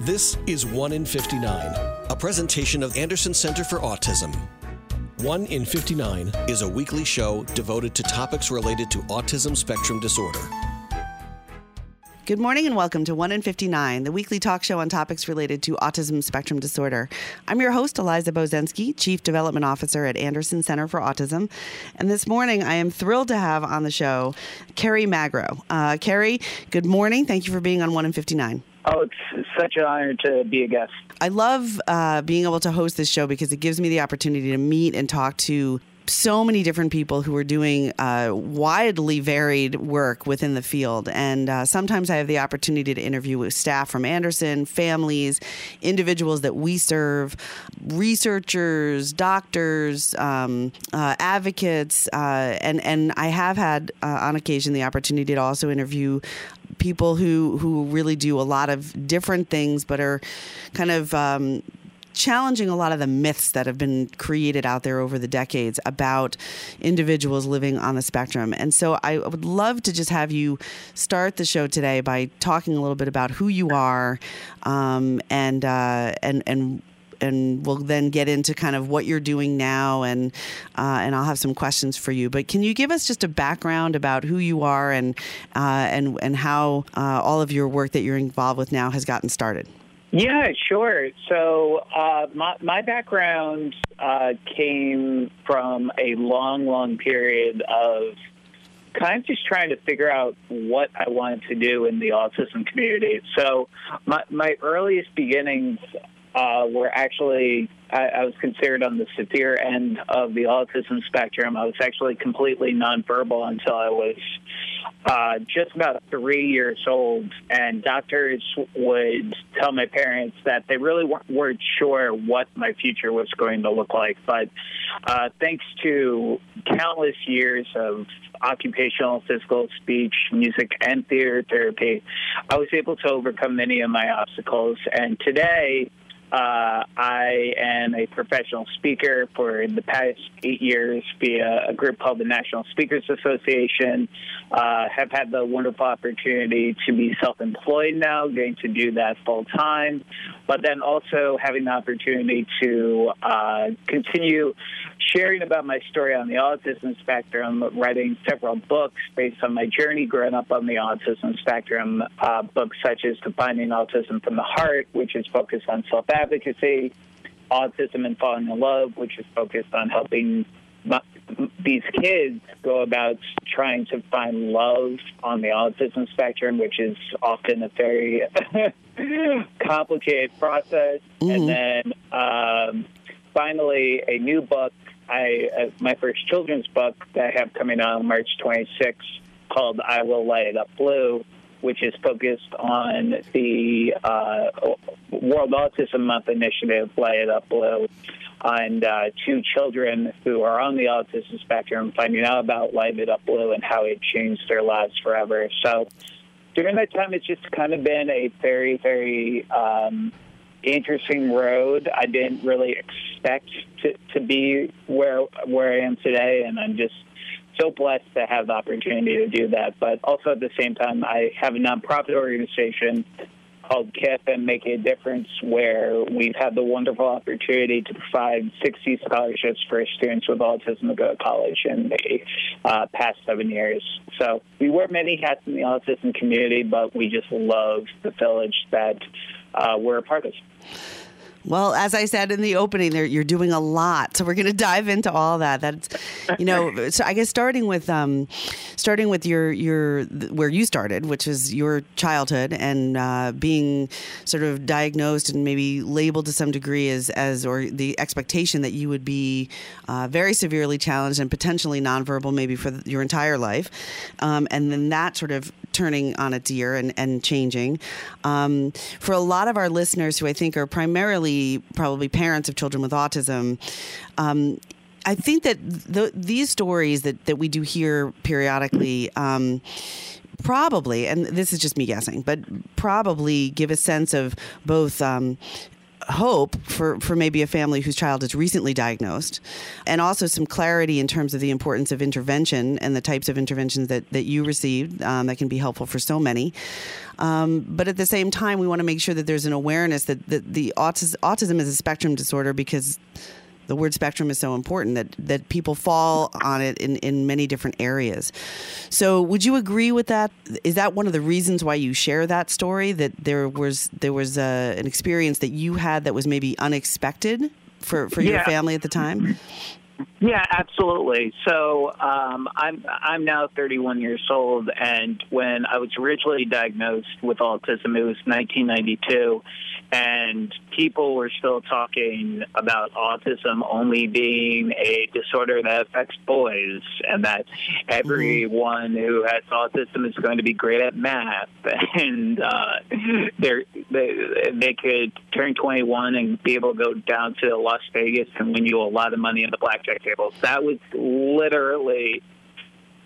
This is 1 in 59, a presentation of Anderson Center for Autism. 1 in 59 is a weekly show devoted to topics related to autism spectrum disorder. Good morning and welcome to 1 in 59, the weekly talk show on topics related to autism spectrum disorder. I'm your host, Eliza Bozensky, Chief Development Officer at Anderson Center for Autism. And this morning, I am thrilled to have on the show Kerry Magro. Uh, Kerry, good morning. Thank you for being on 1 in 59. Oh, it's such an honor to be a guest. I love uh, being able to host this show because it gives me the opportunity to meet and talk to so many different people who are doing uh, widely varied work within the field. And uh, sometimes I have the opportunity to interview with staff from Anderson, families, individuals that we serve, researchers, doctors, um, uh, advocates, uh, and and I have had uh, on occasion the opportunity to also interview people who who really do a lot of different things, but are kind of um, challenging a lot of the myths that have been created out there over the decades about individuals living on the spectrum. And so I would love to just have you start the show today by talking a little bit about who you are um, and uh, and and and we'll then get into kind of what you're doing now and uh, and I'll have some questions for you. But can you give us just a background about who you are and uh, and and how uh, all of your work that you're involved with now has gotten started? Yeah, sure. So uh, my my background uh, came from a long, long period of kind of just trying to figure out what I wanted to do in the autism community. So my my earliest beginnings uh, were actually I, I, was considered on the severe end of the autism spectrum. I was actually completely nonverbal until I was uh, just about three years old, and doctors would tell my parents that they really weren't sure what my future was going to look like. But uh, thanks to countless years of occupational, physical, speech, music, and theater therapy, I was able to overcome many of my obstacles. And today, uh, I am a professional speaker for the past eight years via a group called the National Speakers Association. Uh, have had the wonderful opportunity to be self-employed now, getting to do that full time, but then also having the opportunity to uh, continue sharing about my story on the autism spectrum, writing several books based on my journey growing up on the autism spectrum, uh, books such as Defining Autism from the Heart, which is focused on self advocacy, Autism and Falling in Love, which is focused on helping these kids go about trying to find love on the autism spectrum, which is often a very complicated process. Mm-hmm. And then um, finally, a new book I uh, my first children's book that I have coming out on March 26th called "I Will Light It Up Blue," which is focused on the uh, World Autism Month initiative, "Light It Up Blue," and uh, two children who are on the autism spectrum finding out about "Light It Up Blue" and how it changed their lives forever. So during that time, it's just kind of been a very, very um, interesting road. I didn't really expect to, to be where where I am today, and I'm just so blessed to have the opportunity to do that. But also at the same time, I have a nonprofit organization called and Make a Difference, where we've had the wonderful opportunity to provide 60 scholarships for students with autism to go to college in the uh, past seven years. So we wear many hats in the autism community, but we just love the village that uh, we're a part of. Well, as I said in the opening, there you're doing a lot, so we're going to dive into all that. That's, you know, so I guess starting with um, starting with your your where you started, which is your childhood, and uh, being sort of diagnosed and maybe labeled to some degree as as or the expectation that you would be uh, very severely challenged and potentially nonverbal, maybe for your entire life, um, and then that sort of turning on its ear and, and changing. Um, for a lot of our listeners who I think are primarily probably parents of children with autism, um, I think that the, these stories that, that we do hear periodically um, probably, and this is just me guessing, but probably give a sense of both um, hope for, for maybe a family whose child is recently diagnosed, and also some clarity in terms of the importance of intervention and the types of interventions that, that you received um, that can be helpful for so many. Um, but at the same time, we want to make sure that there's an awareness that, that the autis- autism is a spectrum disorder because the word spectrum is so important that that people fall on it in, in many different areas. So would you agree with that? Is that one of the reasons why you share that story that there was there was a, an experience that you had that was maybe unexpected for, for yeah. your family at the time? Yeah, absolutely. So um, I'm I'm now 31 years old, and when I was originally diagnosed with autism, it was 1992, and people were still talking about autism only being a disorder that affects boys, and that everyone who has autism is going to be great at math, and uh, they they could turn 21 and be able to go down to Las Vegas and win you a lot of money in the blackjack tables. That was literally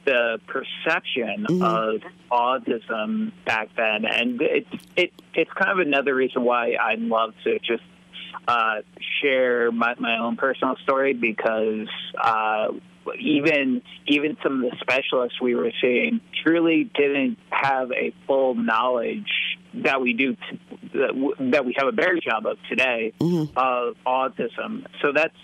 the perception mm-hmm. of autism back then, and it's it, it's kind of another reason why I love to just uh, share my, my own personal story because uh, even even some of the specialists we were seeing truly didn't have a full knowledge that we do t- that we have a better job of today mm-hmm. of autism. So that's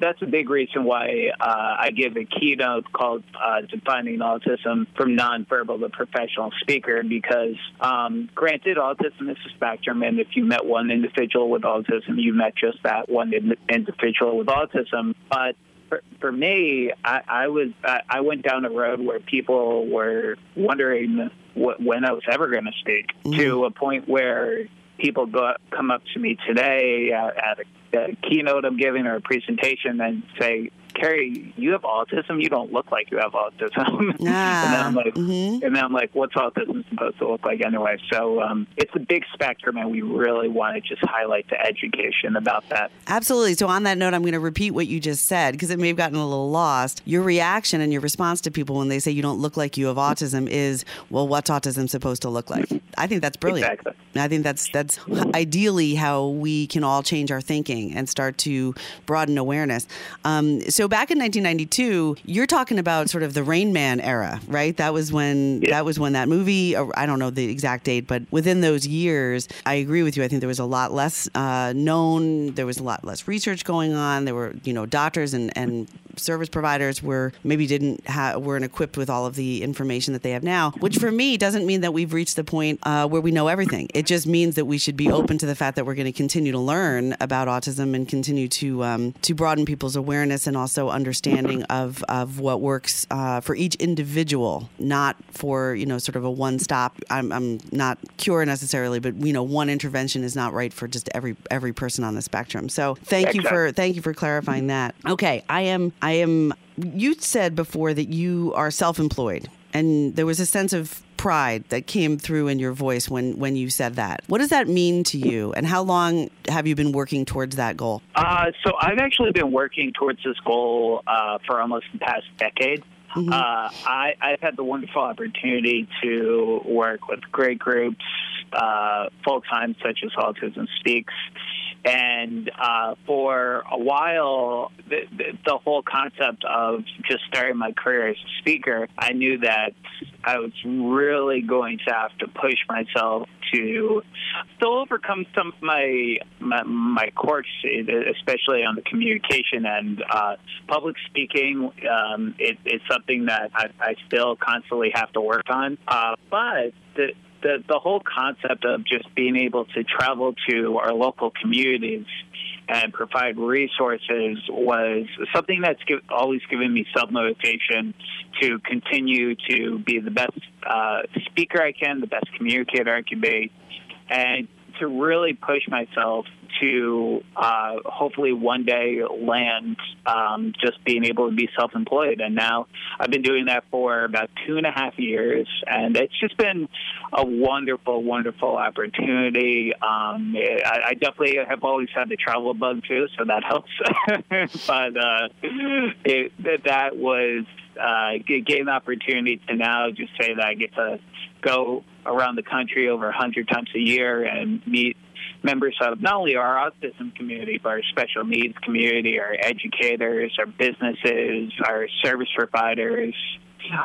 that's a big reason why uh, I give a keynote called uh, "Defining Autism from Nonverbal to Professional Speaker." Because, um, granted, autism is a spectrum, and if you met one individual with autism, you met just that one individual with autism. But for, for me, I, I was I, I went down a road where people were wondering wh- when I was ever going to speak, mm-hmm. to a point where people go, come up to me today at, at a, a keynote I'm giving or a presentation and say, Kerry, you have autism. You don't look like you have autism. Ah, and then I'm like, mm-hmm. and then I'm like, what's autism supposed to look like anyway? So um, it's a big spectrum, and we really want to just highlight the education about that. Absolutely. So on that note, I'm going to repeat what you just said because it may have gotten a little lost. Your reaction and your response to people when they say you don't look like you have autism is, well, what's autism supposed to look like? I think that's brilliant. Exactly. I think that's that's ideally how we can all change our thinking and start to broaden awareness. Um, so so back in 1992, you're talking about sort of the Rain Man era, right? That was when yeah. that was when that movie. I don't know the exact date, but within those years, I agree with you. I think there was a lot less uh, known. There was a lot less research going on. There were you know doctors and and service providers were maybe didn't have weren't equipped with all of the information that they have now. Which for me doesn't mean that we've reached the point uh, where we know everything. It just means that we should be open to the fact that we're going to continue to learn about autism and continue to um, to broaden people's awareness and also understanding of of what works uh, for each individual, not for you know sort of a one stop. I'm, I'm not cure necessarily, but you know one intervention is not right for just every every person on the spectrum. So thank you for thank you for clarifying that. Okay, I am I am. You said before that you are self-employed, and there was a sense of pride that came through in your voice when when you said that. What does that mean to you, and how long have you been working towards that goal? Uh, so I've actually been working towards this goal uh, for almost the past decade. Mm-hmm. Uh, I, have had the wonderful opportunity to work with great groups uh, full time, such as Autism Speaks, and uh, for a while, the, the, the, whole concept of just starting my career as a speaker, I knew that I was really going to have to push myself to still overcome some of my my, my quirks, especially on the communication and uh, public speaking. Um, it, it's something that I, I, still constantly have to work on. Uh, but the, the the whole concept of just being able to travel to our local communities and provide resources was something that's give, always given me self motivation to continue to be the best uh, speaker I can, the best communicator I can be, and to really push myself to uh, hopefully one day land um, just being able to be self employed. And now I've been doing that for about two and a half years, and it's just been a wonderful, wonderful opportunity. Um, I, I, definitely have always had the travel bug too, so that helps. but uh, it, that was uh, gave an opportunity to now just say that I get to go around the country over hundred times a year and meet members of not only our autism community, but our special needs community, our educators, our businesses, our service providers,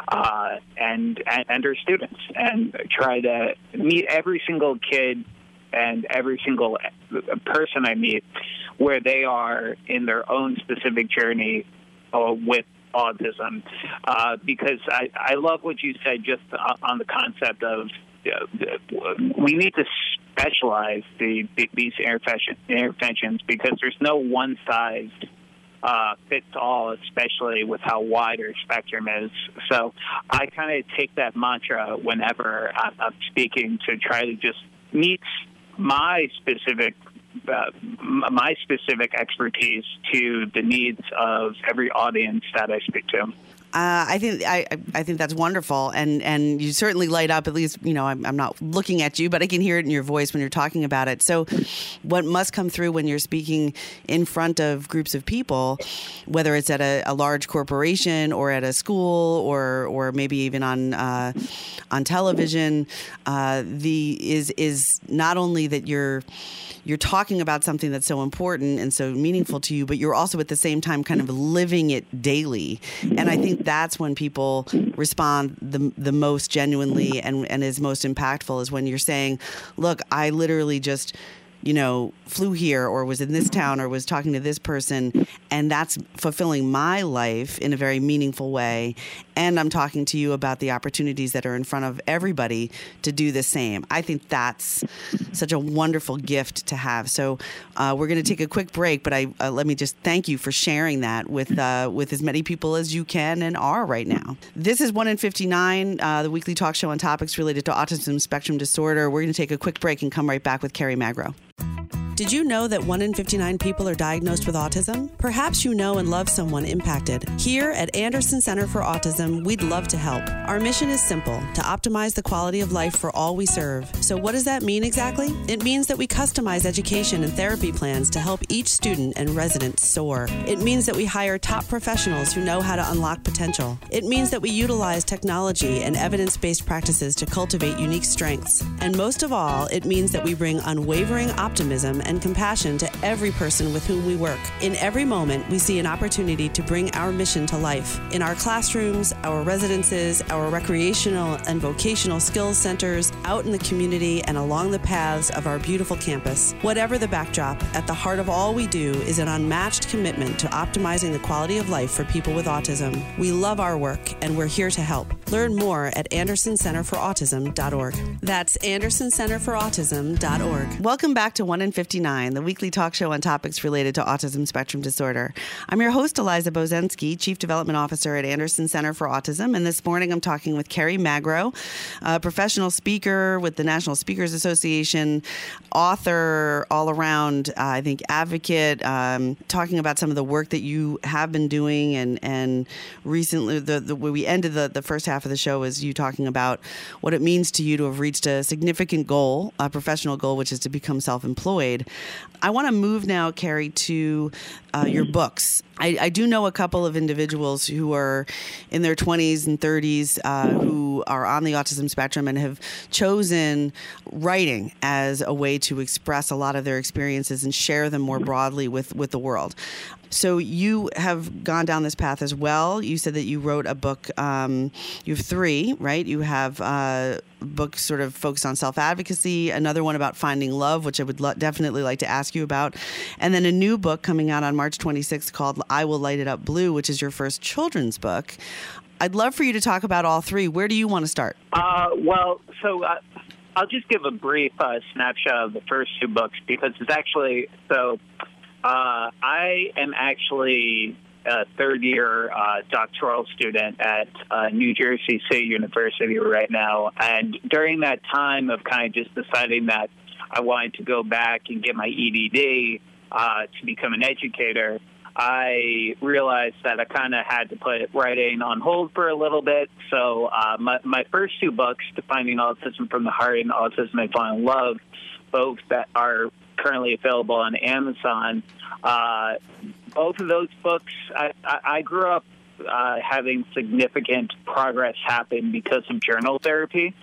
uh, and, and and our students, and try to meet every single kid and every single person I meet where they are in their own specific journey uh, with autism. Uh, because I, I love what you said just on the concept of uh, we need to specialize the, the, these interventions because there's no one size uh, fits all, especially with how wide our spectrum is. So I kind of take that mantra whenever I'm speaking to try to just meet my specific my specific expertise to the needs of every audience that I speak to. Uh, I think I, I think that's wonderful, and and you certainly light up. At least you know I'm, I'm not looking at you, but I can hear it in your voice when you're talking about it. So, what must come through when you're speaking in front of groups of people, whether it's at a, a large corporation or at a school or or maybe even on uh, on television, uh, the is is not only that you're you're talking about something that's so important and so meaningful to you, but you're also at the same time kind of living it daily. And I think that's when people respond the the most genuinely and and is most impactful is when you're saying, "Look, I literally just." you know, flew here or was in this town or was talking to this person, and that's fulfilling my life in a very meaningful way. And I'm talking to you about the opportunities that are in front of everybody to do the same. I think that's such a wonderful gift to have. So uh, we're going to take a quick break, but I uh, let me just thank you for sharing that with uh, with as many people as you can and are right now. This is one in 59, uh, the weekly talk show on topics related to autism spectrum disorder. We're going to take a quick break and come right back with Kerry Magro. Did you know that 1 in 59 people are diagnosed with autism? Perhaps you know and love someone impacted. Here at Anderson Center for Autism, we'd love to help. Our mission is simple to optimize the quality of life for all we serve. So, what does that mean exactly? It means that we customize education and therapy plans to help each student and resident soar. It means that we hire top professionals who know how to unlock potential. It means that we utilize technology and evidence based practices to cultivate unique strengths. And most of all, it means that we bring unwavering optimism and compassion to every person with whom we work. In every moment, we see an opportunity to bring our mission to life. In our classrooms, our residences, our recreational and vocational skills centers, out in the community, and along the paths of our beautiful campus. Whatever the backdrop, at the heart of all we do is an unmatched commitment to optimizing the quality of life for people with autism. We love our work, and we're here to help. Learn more at andersoncenterforautism.org. That's andersoncenterforautism.org. Welcome back to 1 in 59, the weekly talk show on topics related to autism spectrum disorder. I'm your host, Eliza Bozensky, Chief Development Officer at Anderson Center for Autism. And this morning I'm talking with Kerry Magro, a professional speaker with the National Speakers Association, author, all around, uh, I think, advocate, um, talking about some of the work that you have been doing. And, and recently, the, the, we ended the, the first half of the show is you talking about what it means to you to have reached a significant goal, a professional goal, which is to become self employed. I want to move now, Kerry, to uh, your books. I, I, do know a couple of individuals who are in their 20s and 30s uh, who are on the autism spectrum and have chosen writing as a way to express a lot of their experiences and share them more broadly with, with the world. So you have gone down this path as well. You said that you wrote a book. Um, you have three, right? You have uh, a book sort of focused on self advocacy, another one about finding love, which I would lo- definitely like to ask you about, and then a new book coming out on March 26th called I Will Light It Up Blue, which is your first children's book. I'd love for you to talk about all three. Where do you want to start? Uh, well, so uh, I'll just give a brief uh, snapshot of the first two books because it's actually so uh, I am actually a third year uh, doctoral student at uh, New Jersey State University right now. And during that time of kind of just deciding that I wanted to go back and get my EDD uh, to become an educator, I realized that I kind of had to put writing on hold for a little bit. So uh, my, my first two books, Defining Autism from the Heart and Autism I Fall in Love, both that are currently available on Amazon. Uh, both of those books, I, I grew up uh, having significant progress happen because of journal therapy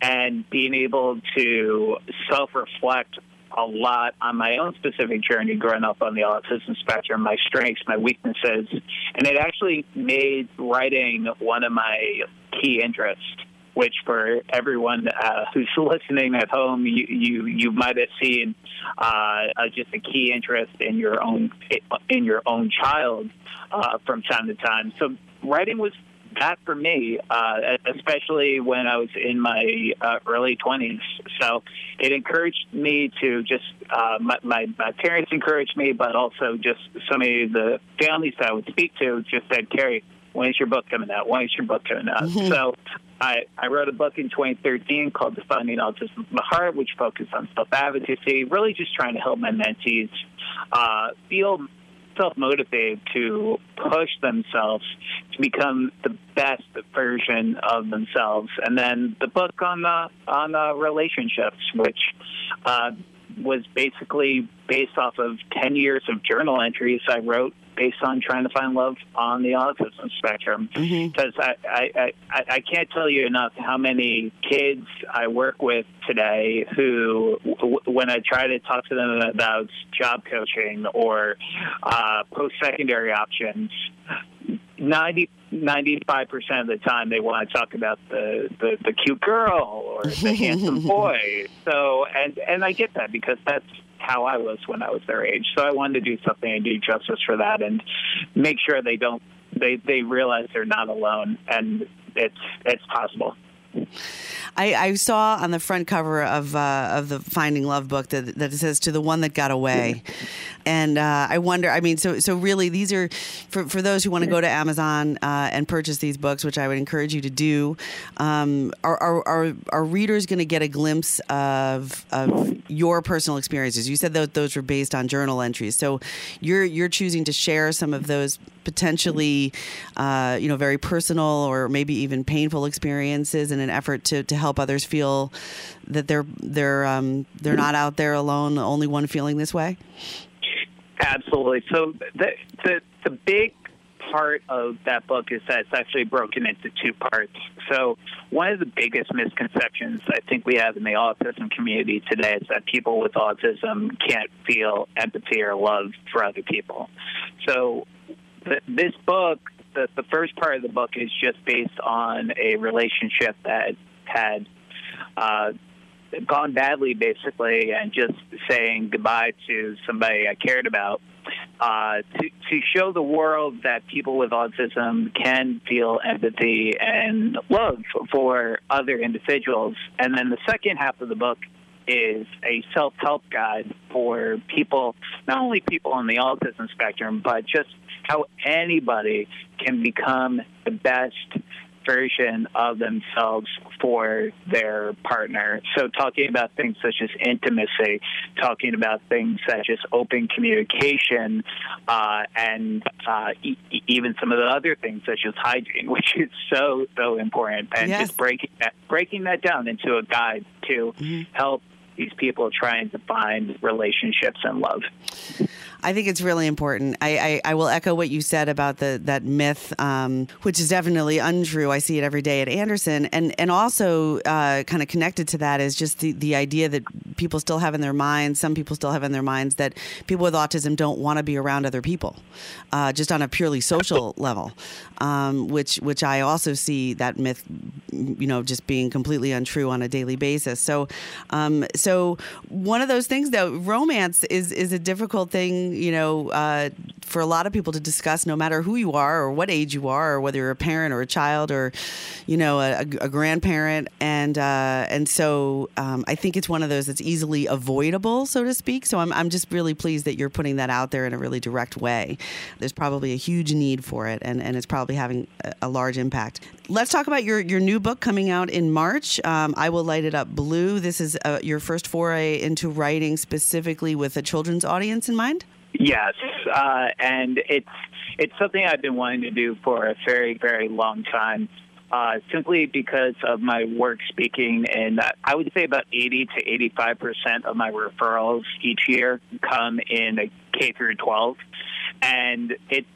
and being able to self reflect a lot on my own specific journey growing up on the autism spectrum, my strengths, my weaknesses, and it actually made writing one of my key interests. Which, for everyone uh, who's listening at home, you you, you might have seen uh, uh, just a key interest in your own in your own child uh, from time to time. So, writing was that for me, uh, especially when I was in my uh, early 20s. So it encouraged me to just, uh, my, my, my, parents encouraged me, but also just some of the families that I would speak to just said, Kerry, when is your book coming out? When is your book coming out? Mm-hmm. So I, I wrote a book in 2013 called Defining Autism from the Heart, which focused on self advocacy, really just trying to help my mentees uh, feel self motivated to push themselves to become the best version of themselves. And then the book on the on the relationships, which uh, was basically based off of ten years of journal entries I wrote based on trying to find love on the autism spectrum. Because mm-hmm. I, I, I, I can't tell you enough how many kids I work with today who, when I try to talk to them about job coaching or uh, post secondary options, 90 95 percent of the time they want to talk about the, the, the cute girl or the handsome boy. So and and I get that because that's how I was when I was their age. So I wanted to do something and do justice for that and make sure they don't they they realize they're not alone and it's it's possible. I, I, saw on the front cover of uh, of the Finding Love book that that it says to the one that got away, and uh, I wonder. I mean, so so really, these are for for those who want to go to Amazon uh, and purchase these books, which I would encourage you to do. Um, are, are, are are readers going to get a glimpse of of your personal experiences? You said that those were based on journal entries, so you're you're choosing to share some of those potentially, uh, you know, very personal or maybe even painful experiences in an effort to to help others feel that they're they're um, they're not out there alone, only one feeling this way? Absolutely. So the the the big part of that book is that it's actually broken into two parts. So, one of the biggest misconceptions I think we have in the autism community today is that people with autism can't feel empathy or love for other people. So, this book, the, the first part of the book is just based on a relationship that had uh, gone badly, basically, and just saying goodbye to somebody I cared about. Uh, to, to show the world that people with autism can feel empathy and love for other individuals. And then the second half of the book is a self help guide for people, not only people on the autism spectrum, but just how anybody can become the best version of themselves for their partner. So, talking about things such as intimacy, talking about things such as open communication, uh, and uh, e- even some of the other things such as hygiene, which is so so important, and yes. just breaking that breaking that down into a guide to mm-hmm. help these people trying to find relationships and love. I think it's really important. I, I, I, will echo what you said about the that myth, um, which is definitely untrue. I see it every day at Anderson, and and also uh, kind of connected to that is just the the idea that people still have in their minds. Some people still have in their minds that people with autism don't want to be around other people, uh, just on a purely social level, um, which which I also see that myth, you know, just being completely untrue on a daily basis. So, um, so one of those things though, romance is is a difficult thing you know, uh, for a lot of people to discuss, no matter who you are or what age you are, or whether you're a parent or a child or, you know, a, a grandparent. And uh, and so um, I think it's one of those that's easily avoidable, so to speak. So I'm I'm just really pleased that you're putting that out there in a really direct way. There's probably a huge need for it, and, and it's probably having a, large impact. Let's talk about your your new book coming out in March. Um, I will light it up blue. This is uh, your first foray into writing specifically with a children's audience in mind. Yes, uh, and it's it's something I've been wanting to do for a very very long time. Uh, simply because of my work speaking, and I would say about 80 to 85 percent of my referrals each year come in K through 12, and it's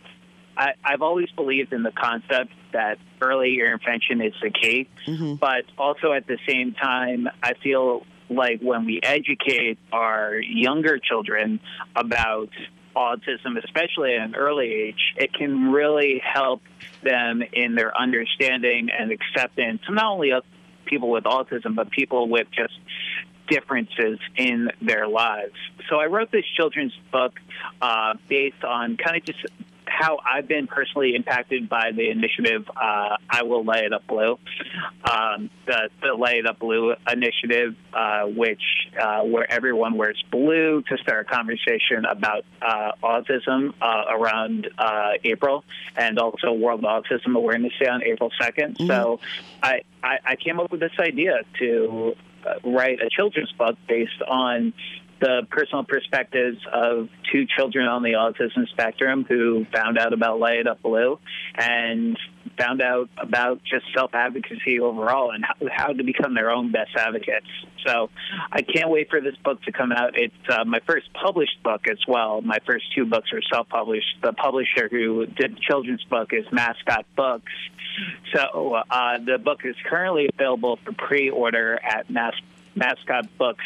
I, have always believed in the concept that early intervention is the key, mm-hmm. but also at the same time, I feel like when we educate our younger children about autism, especially at an early age, it can really help them in their understanding and acceptance, not only of people with autism, but people with just differences in their lives. So I wrote this children's book uh, based on kind of just how I've been personally impacted by the initiative uh, I Will Light It Up Blue, um, the, the Light It Up Blue initiative, uh, which uh, where everyone wears blue to start a conversation about uh, autism uh, around uh, April, and also World Autism Awareness Day on April 2nd. Mm-hmm. So I, I, I came up with this idea to write a children's book based on the personal perspectives of two children on the autism spectrum who found out about Light Up Blue and found out about just self advocacy overall and how, to become their own best advocates. So I can't wait for this book to come out. It's uh, my first published book as well. My first two books are self published. The publisher who did the children's book is Mascot Books. So uh, the book is currently available for pre order at Mas- Mascot Books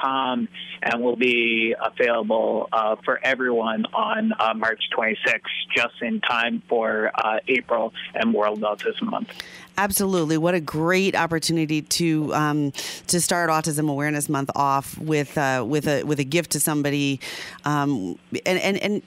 com and will be available uh, for everyone on uh, March 26th, just in time for uh, April and World Autism Month. Absolutely, what a great opportunity to um, to start Autism Awareness Month off with uh, with a with a gift to somebody, um, and and and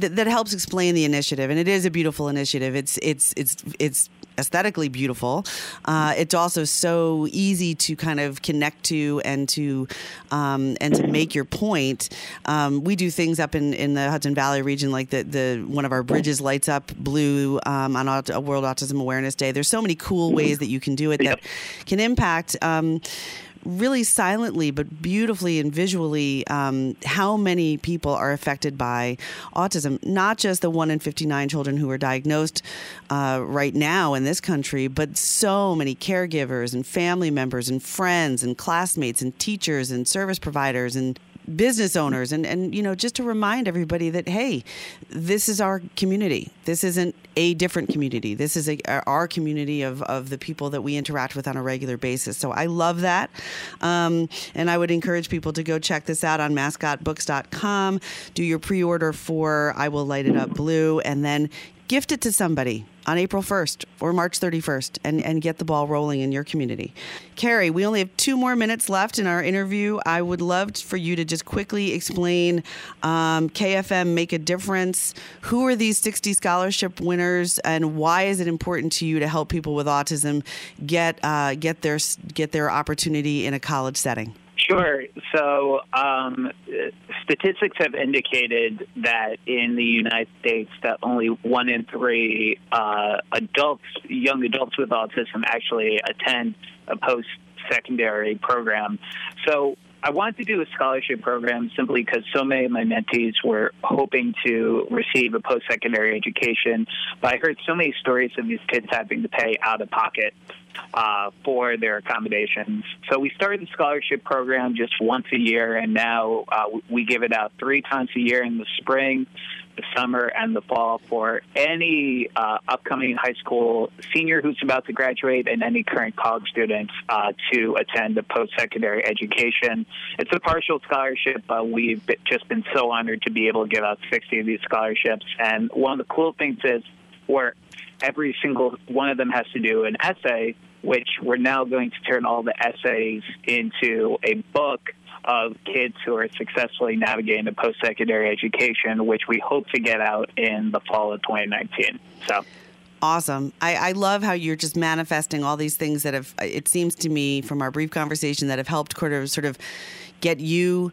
th- that helps explain the initiative. And it is a beautiful initiative. It's it's it's it's aesthetically beautiful. Uh, it's also so easy to kind of connect to and to um, and to make your point. Um, we do things up in, in the Hudson Valley region, like the the one of our bridges lights up blue um, on World Autism Awareness Day. There's so many cool ways that you can do it that can impact um, really silently but beautifully and visually um, how many people are affected by autism. Not just the one in 59 children who are diagnosed uh, right now in this country, but so many caregivers and family members and friends and classmates and teachers and service providers and business owners. And, and you know just to remind everybody that hey this is our community. This isn't a different community. This is a, our community of, of the people that we interact with on a regular basis. So i love that. Um, and i would encourage people to go check this out on mascotbooks.com do your pre-order for i will light it up blue and then gift it to somebody on April 1st or March 31st and, and get the ball rolling in your community. Kerry, we only have two more minutes left in our interview. I would love for you to just quickly explain um, KFM Make a Difference. Who are these 60 scholarship winners and why is it important to you to help people with autism get, uh, get, their, get their opportunity in a college setting? Sure. So, um, statistics have indicated that in the United States, that only one in three uh, adults, young adults with autism, actually attend a post-secondary program. So, I wanted to do a scholarship program simply because so many of my mentees were hoping to receive a post secondary education, but I heard so many stories of these kids having to pay out of pocket uh, for their accommodations. So we started the scholarship program just once a year, and now uh, we give it out three times a year in the spring, the summer, and the fall for any uh, upcoming high school senior who's about to graduate and any current college students uh, to attend a post-secondary education. It's a partial scholarship. but we've just been so honored to be able to give out 60 of these scholarships. And one of the cool things is we're every single one of them has to do an essay, which we're now going to turn all the essays into a book of kids who are successfully navigating the post secondary education, which we hope to get out in the fall of 2019. So. Awesome. I, I, love how you're just manifesting all these things that have, it seems to me from our brief conversation, that have helped sort of, sort of get you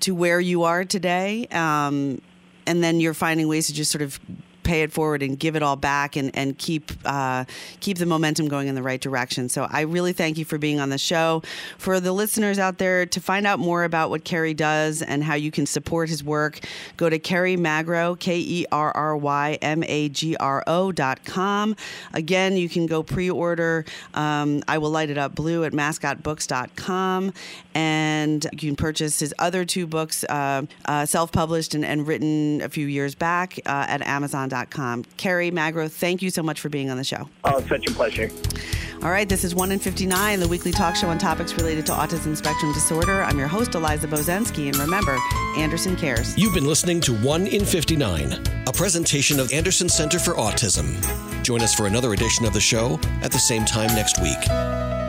to where you are today. Um, and then you're finding ways to just sort of pay it forward and give it all back and, and keep uh, keep the momentum going in the right direction. So I really thank you for being on the show. For the listeners out there, to find out more about what Kerry does and how you can support his work, go to Kerry Magro, K E R R Y M A G R O dot com. Again, you can go pre order um, I Will Light It Up Blue at mascotbooks.com. And you can purchase his other two books, uh, uh, self published and, and, written a few years back uh, at Amazon.com. Kerry Magro, thank you so much for being on the show. Oh, it's such a pleasure. All right, this is 1 in 59, the weekly talk show on topics related to autism spectrum disorder. I'm your host, Eliza Bozensky, and remember, Anderson cares. You've been listening to 1 in 59, a presentation of Anderson Center for Autism. Join us for another edition of the show at the same time next week.